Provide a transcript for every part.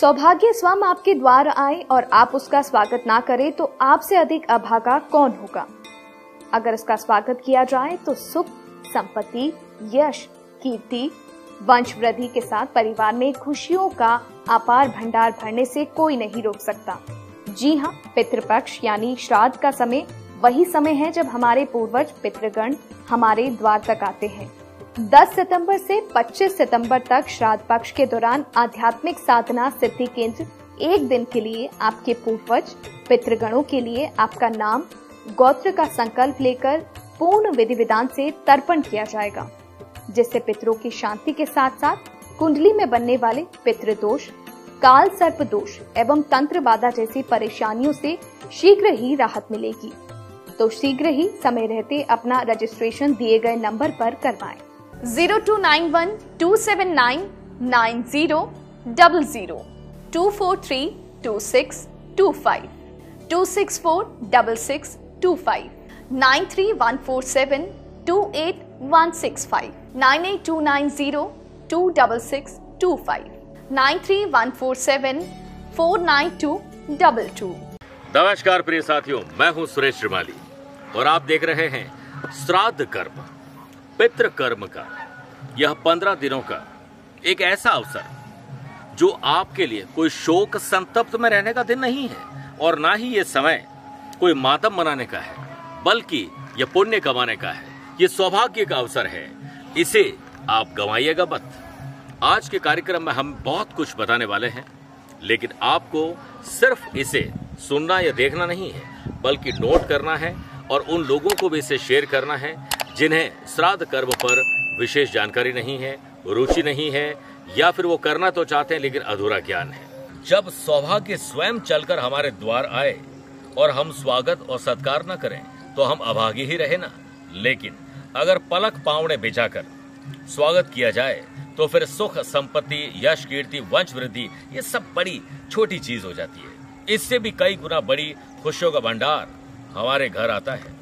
सौभाग्य स्वयं आपके द्वार आए और आप उसका स्वागत ना करें तो आपसे अधिक अभागा कौन होगा? अगर उसका स्वागत किया जाए तो सुख, संपत्ति, यश, कीर्ति वंश वृद्धि के साथ परिवार में खुशियों का अपार भंडार भरने से कोई नहीं रोक सकता। जी हाँ पितृपक्ष यानी श्राद्ध का समय वही समय है जब हमारे पूर्वज, पितृगण हमारे द्वार तक आते हैं। 10 सितंबर से 25 सितंबर तक श्राद्ध पक्ष के दौरान आध्यात्मिक साधना सिद्धि केंद्र एक दिन के लिए आपके पूर्वज, पितृगणों के लिए आपका नाम, गोत्र का संकल्प लेकर पूर्ण विधि विधान से तर्पण किया जाएगा, जिससे पितरों की शांति के साथ साथ कुंडली में बनने वाले पितृदोष काल सर्प दोष एवं तंत्र बाधा जैसी परेशानियों से शीघ्र ही राहत मिलेगी तो शीघ्र ही समय रहते अपना रजिस्ट्रेशन दिए गए नंबर पर करवाएँ। Zero two nine one two seven nine nine zero double zero two four three two six two five two six four double six two five nine three one four seven two eight one six five nine eight two nine zero two double six two five nine three one four seven four nine two double two नमस्कार प्रिय साथियों, मैं हूँ सुरेश श्रीमाली और आप देख रहे हैं श्राद्ध कर्म। पितृ कर्म का, यह पंद्रह दिनों का एक ऐसा अवसर जो आपके लिए कोई शोक संतप्त में रहने का दिन नहीं है और ना ही ये समय कोई मातम मनाने का है, बल्कि यह पुण्य कमाने का है, ये सौभाग्य का अवसर है। इसे आप गंवाइएगा मत। आज के कार्यक्रम में हम बहुत कुछ बताने वाले हैं, लेकिन आपको सिर्फ़ इसे सुनना या देखना नहीं है, बल्कि नोट करना है और उन लोगों को भी इसे शेयर करना है जिन्हें श्राद्ध कर्म पर विशेष जानकारी नहीं है, रुचि नहीं है, या फिर वो करना तो चाहते हैं, लेकिन अधूरा ज्ञान है। जब सौभाग्य स्वयं चलकर हमारे द्वार आए और हम स्वागत और सत्कार न करें तो हम अभागी ही रहे ना। लेकिन अगर पलक पावड़े बिछाकर स्वागत किया जाए तो फिर सुख, संपत्ति, यश, कीर्ति, वंश वृद्धि, ये सब बड़ी छोटी चीज़ हो जाती है। इससे भी कई गुना बड़ी खुशियों का भंडार हमारे घर आता है।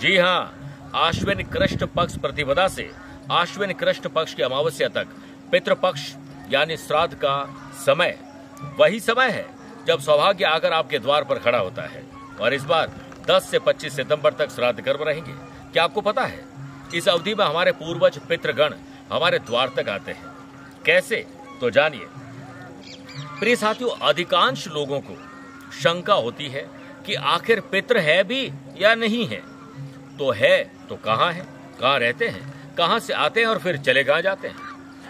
जी हाँ आश्विन कृष्ण पक्ष प्रतिपदा से आश्विन कृष्ण पक्ष की अमावस्या तक पितृपक्ष, यानी श्राद्ध का समय, वही समय है जब सौभाग्य आकर आपके द्वार पर खड़ा होता है और इस बार 10 से 25 सितंबर तक श्राद्ध कर्म रहेंगे। क्या आपको पता है, इस अवधि में हमारे पूर्वज पितृगण हमारे द्वार तक आते हैं। कैसे? तो जानिए। प्रिय साथियों, अधिकांश लोगों को शंका होती है कि आखिर पितृ है भी या नहीं है। तो है तो कहाँ है? कहाँ रहते हैं? कहाँ से आते हैं और फिर चले कहाँ जाते हैं?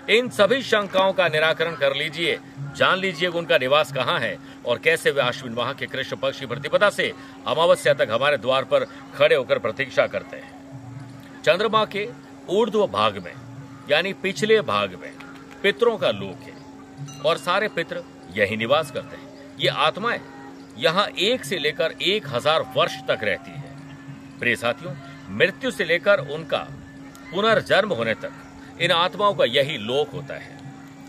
इन सभी शंकाओं का निराकरण कर लीजिए। जान लीजिए उनका निवास कहाँ है और कैसे वे अश्विन माह के कृष्ण पक्ष की प्रतिपदा से अमावस्या तक हमारे द्वार पर खड़े होकर प्रतीक्षा करते हैं। चंद्रमा के ऊर्ध्व भाग में, यानी पिछले भाग में, पितरों का लोक है और सारे पित्र यही निवास करते हैं। ये आत्माएँ यहाँ एक से लेकर एक हज़ार वर्ष तक रहती है। प्रिय साथियों, मृत्यु से लेकर उनका पुनर्जन्म होने तक इन आत्माओं का यही लोक होता है।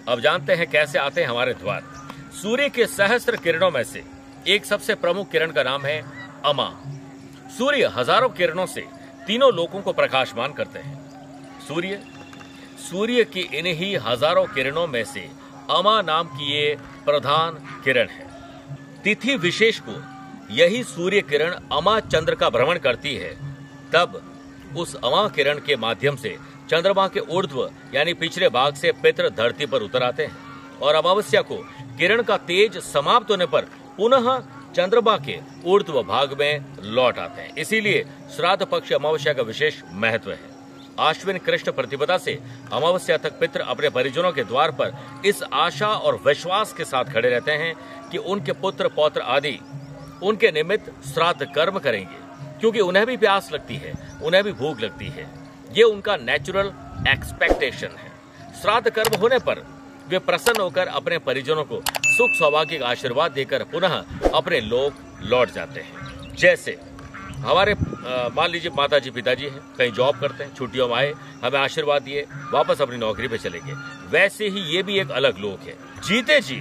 अब जानते हैं कैसे आते हैं हमारे द्वार। सूर्य के सहस्त्र किरणों में से एक सबसे प्रमुख किरण का नाम है अमा। सूर्य हज़ारों किरणों से तीनों लोगों को प्रकाशमान करते हैं। सूर्य सूर्य की इन्हीं हज़ारों किरणों में से अमा नाम की ये प्रधान किरण है। तिथि विशेष को यही सूर्य किरण अमा चंद्र का भ्रमण करती है। तब उस अमा किरण के माध्यम से चंद्रमा के ऊर्ध्व, यानी पिछले भाग से पितृ धरती पर उतर आते हैं और अमावस्या को किरण का तेज समाप्त होने पर पुनः चंद्रमा के ऊर्ध्व भाग में लौट आते हैं। इसीलिए श्राद्ध पक्ष अमावस्या का विशेष महत्व है। आश्विन कृष्ण प्रतिपदा से अमावस्या तक पितृ अपने परिजनों के द्वार पर इस आशा और विश्वास के साथ खड़े रहते हैं कि उनके पुत्र पौत्र आदि उनके निमित्त श्राद्ध कर्म करेंगे, क्योंकि उन्हें भी प्यास लगती है, उन्हें भी भूख लगती है। ये उनका नेचुरल एक्सपेक्टेशन है। श्राद्ध कर्म होने पर वे प्रसन्न होकर अपने परिजनों को सुख सौभाग्य का आशीर्वाद देकर पुनः अपने लोग लौट जाते हैं। जैसे हमारे मान लीजिए माता जी पिताजी हैं, कहीं जॉब करते हैं, छुट्टियों में आए, हमें आशीर्वाद दिए, वापस अपनी नौकरी पे चले गए। वैसे ही ये भी एक अलग लोक है। जीते जी,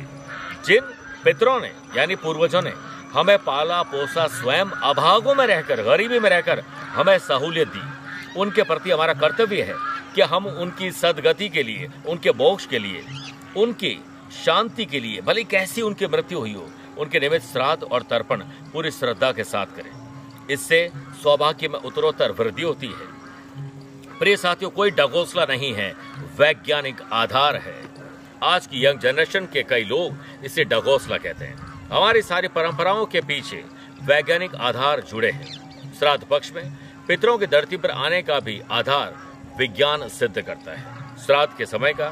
जिन पितरों ने, यानी पूर्वजों ने हमें पाला पोसा स्वयं अभागों में रहकर, गरीबी में रहकर हमें सहूलियत दी। उनके प्रति हमारा कर्तव्य है कि हम उनकी सदगति के लिए, उनके मोक्ष के लिए, उनकी शांति के लिए, भले कैसी उनकी मृत्यु हुई हो, उनके निमित्त श्राद्ध और तर्पण पूरी श्रद्धा के साथ करें। इससे सौभाग्य में उत्तरोत्तर वृद्धि होती है। प्रिय साथियों, कोई डगोसला नहीं है, वैज्ञानिक आधार है। आज की यंग जनरेशन के कई लोग इसे डगोसला कहते हैं। हमारी सारी परंपराओं के पीछे वैज्ञानिक आधार जुड़े हैं। श्राद्ध पक्ष में पितरों की धरती पर आने का भी आधार विज्ञान सिद्ध करता है। श्राद्ध के समय का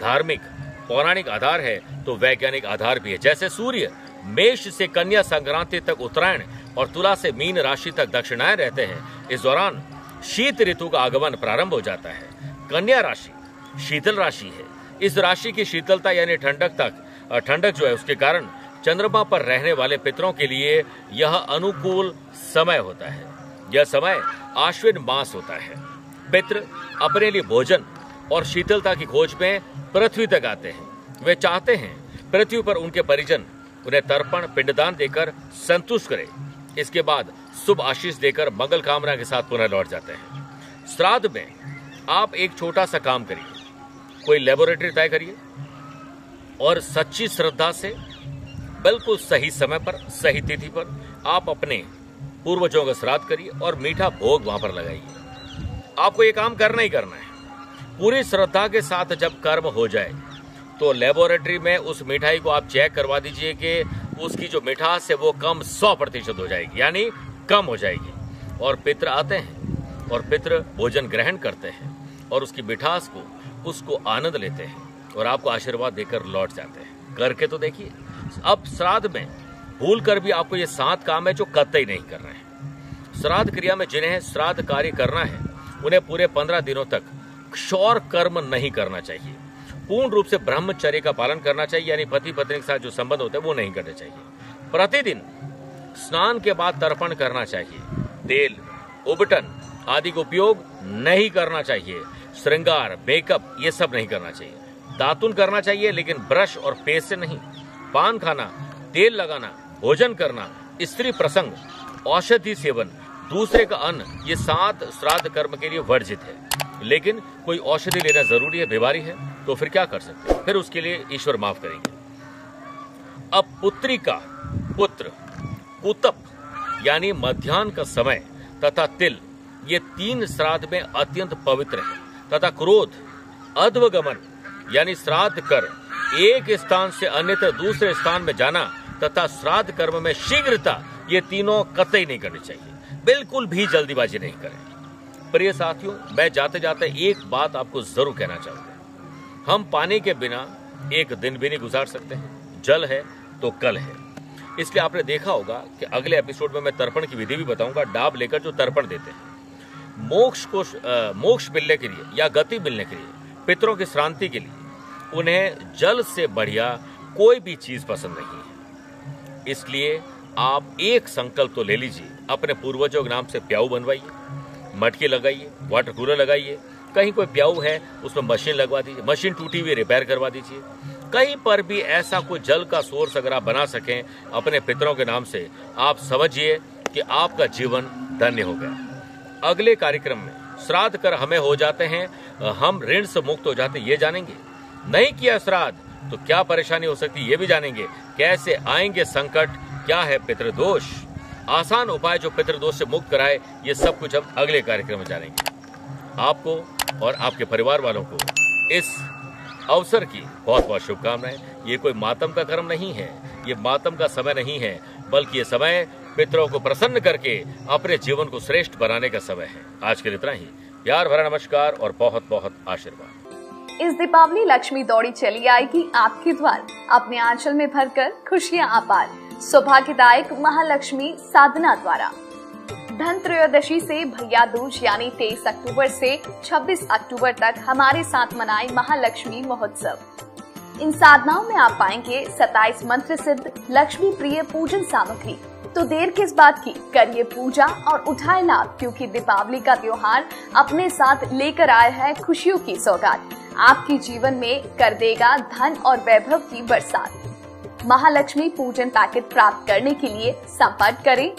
धार्मिक, पौराणिक आधार है तो वैज्ञानिक आधार भी है। जैसे सूर्य मेष से कन्या संक्रांति तक उत्तरायण और तुला से मीन राशि तक दक्षिणायन रहते हैं, इस दौरान शीत ऋतु का आगमन प्रारंभ हो जाता है। कन्या राशि शीतल राशि है। इस राशि की शीतलता यानी ठंडक तक, ठंडक जो है उसके कारण चंद्रमा पर रहने वाले पितरों के लिए यह अनुकूल समय होता है। यह समय आश्विन मास होता है। पित्र अपने लिए भोजन और शीतलता की खोज में पृथ्वी तक आते हैं। वे चाहते हैं पृथ्वी पर उनके परिजन उन्हें तर्पण, पिंडदान देकर संतुष्ट करें। इसके बाद शुभ आशीष देकर मंगल कामना के साथ पुनः लौट जाते हैं। श्राद्ध में आप एक छोटा सा काम करिए। कोई लेबोरेटरी तय करिए और सच्ची श्रद्धा से बिल्कुल सही समय पर, सही तिथि पर आप अपने पूर्वजों का श्राद्ध करिए और मीठा भोग वहाँ पर लगाइए। आपको ये काम करना ही करना है। पूरी श्रद्धा के साथ जब कर्म हो जाए तो लेबोरेटरी में उस मिठाई को आप चेक करवा दीजिए कि उसकी जो मिठास है वो कम सौ प्रतिशत हो जाएगी, यानी कम हो जाएगी। और पित्र आते हैं और पित्र भोजन ग्रहण करते हैं और उसकी मिठास को, उसको आनंद लेते हैं और आपको आशीर्वाद देकर लौट जाते हैं। करके तो देखिए, अब श्राद्ध में भूल कर भी आपको ये सात काम है जो कतई नहीं कर रहे हैं। श्राद्ध क्रिया में जिन्हें श्राद्ध कार्य करना है, उन्हें पूरे पंद्रह दिनों तक क्षौर कर्म नहीं करना चाहिए। पूर्ण रूप से ब्रह्मचर्य का पालन करना चाहिए, यानी पति पत्नी के साथ जो संबंध होते हैं, वो नहीं करने चाहिए। प्रतिदिन स्नान के बाद तर्पण करना चाहिए। तेल, उबटन आदि का उपयोग नहीं करना चाहिए। श्रृंगार, मेकअप, ये सब नहीं करना चाहिए। दातुन करना चाहिए, लेकिन ब्रश और पेस्ट से नहीं। पान खाना, तेल लगाना, भोजन करना, स्त्री प्रसंग, औषधि सेवन, दूसरे का अन्न, ये सात श्राद्ध कर्म के लिए वर्जित है। लेकिन कोई औषधि लेना ज़रूरी है बीमारी है तो फिर क्या कर सकते फिर उसके लिए ईश्वर माफ़ करेंगे। अब पुत्री का पुत्र, कुतप, यानी मध्यान्ह का समय तथा तिल, ये तीन श्राद्ध में अत्यंत पवित्र है। तथा क्रोध अध्वगमन यानी श्राद्ध कर, एक स्थान से अन्यत्र दूसरे स्थान में जाना तथा श्राद्ध कर्म में शीघ्रता, ये तीनों कतई नहीं करनी चाहिए। बिल्कुल भी जल्दीबाजी नहीं करें। प्रिय साथियों, मैं जाते जाते एक बात आपको ज़रूर कहना चाहूँगा। हम पानी के बिना एक दिन भी नहीं गुजार सकते हैं। जल है तो कल है। इसलिए आपने देखा होगा कि अगले एपिसोड में मैं तर्पण की विधि भी बताऊँगा, डाब लेकर जो तर्पण देते हैं। मोक्ष को मोक्ष मिलने के लिए या गति मिलने के लिए, पितरों की श्रांति के लिए उन्हें जल से बढ़िया कोई भी चीज़ पसंद नहीं है। इसलिए आप एक संकल्प तो ले लीजिए, अपने पूर्वजों के नाम से प्याऊ बनवाइए, मटकी लगाइए, वाटर कूलर लगाइए, कहीं कोई प्याऊ है, उसमें मशीन लगवा दीजिए, मशीन टूटी हुई रिपेयर करवा दीजिए। कहीं पर भी ऐसा कोई जल का सोर्स अगर आप बना सकें, अपने पितरों के नाम से, आप समझिए कि आपका जीवन धन्य हो गया। अगले कार्यक्रम में श्राद्ध कर हमें हो जाते हैं, हम ऋण से मुक्त हो जाते हैं, ये जानेंगे। नहीं किया श्राद्ध तो क्या परेशानी हो सकती ये भी जानेंगे। कैसे आएँगे संकट? क्या है पितृदोष? आसान उपाय जो पितृदोष से मुक्त कराए, ये सब कुछ हम अगले कार्यक्रम में जानेंगे। आपको और आपके परिवार वालों को इस अवसर की बहुत बहुत शुभकामनाएँ। ये कोई मातम का कर्म नहीं है, ये मातम का समय नहीं है, बल्कि ये समय पितरों को प्रसन्न करके अपने जीवन को श्रेष्ठ बनाने का समय है। आज के लिए इतना ही। प्यार भरा नमस्कार और बहुत बहुत आशीर्वाद। इस दीपावली लक्ष्मी दौड़ी चली आएगी आपके द्वार। अपने आंचल में भरकर खुशियाँ अपार सौभाग्यदायक महालक्ष्मी साधना द्वारा। धन त्रयोदशी से भैया दूज, यानी तेईस अक्टूबर से 26 अक्टूबर तक हमारे साथ मनाए महालक्ष्मी महोत्सव। इन साधनाओं में आप पाएँगे 27 मंत्र सिद्ध, लक्ष्मी प्रिय पूजन सामग्री। तो देर किस बात की? करिए पूजा और उठाए लाभ क्योंकि दीपावली का त्योहार अपने साथ लेकर आया है खुशियों की सौगात। आपके जीवन में कर देगा धन और वैभव की बरसात। महालक्ष्मी पूजन पैकेट प्राप्त करने के लिए संपर्क करें।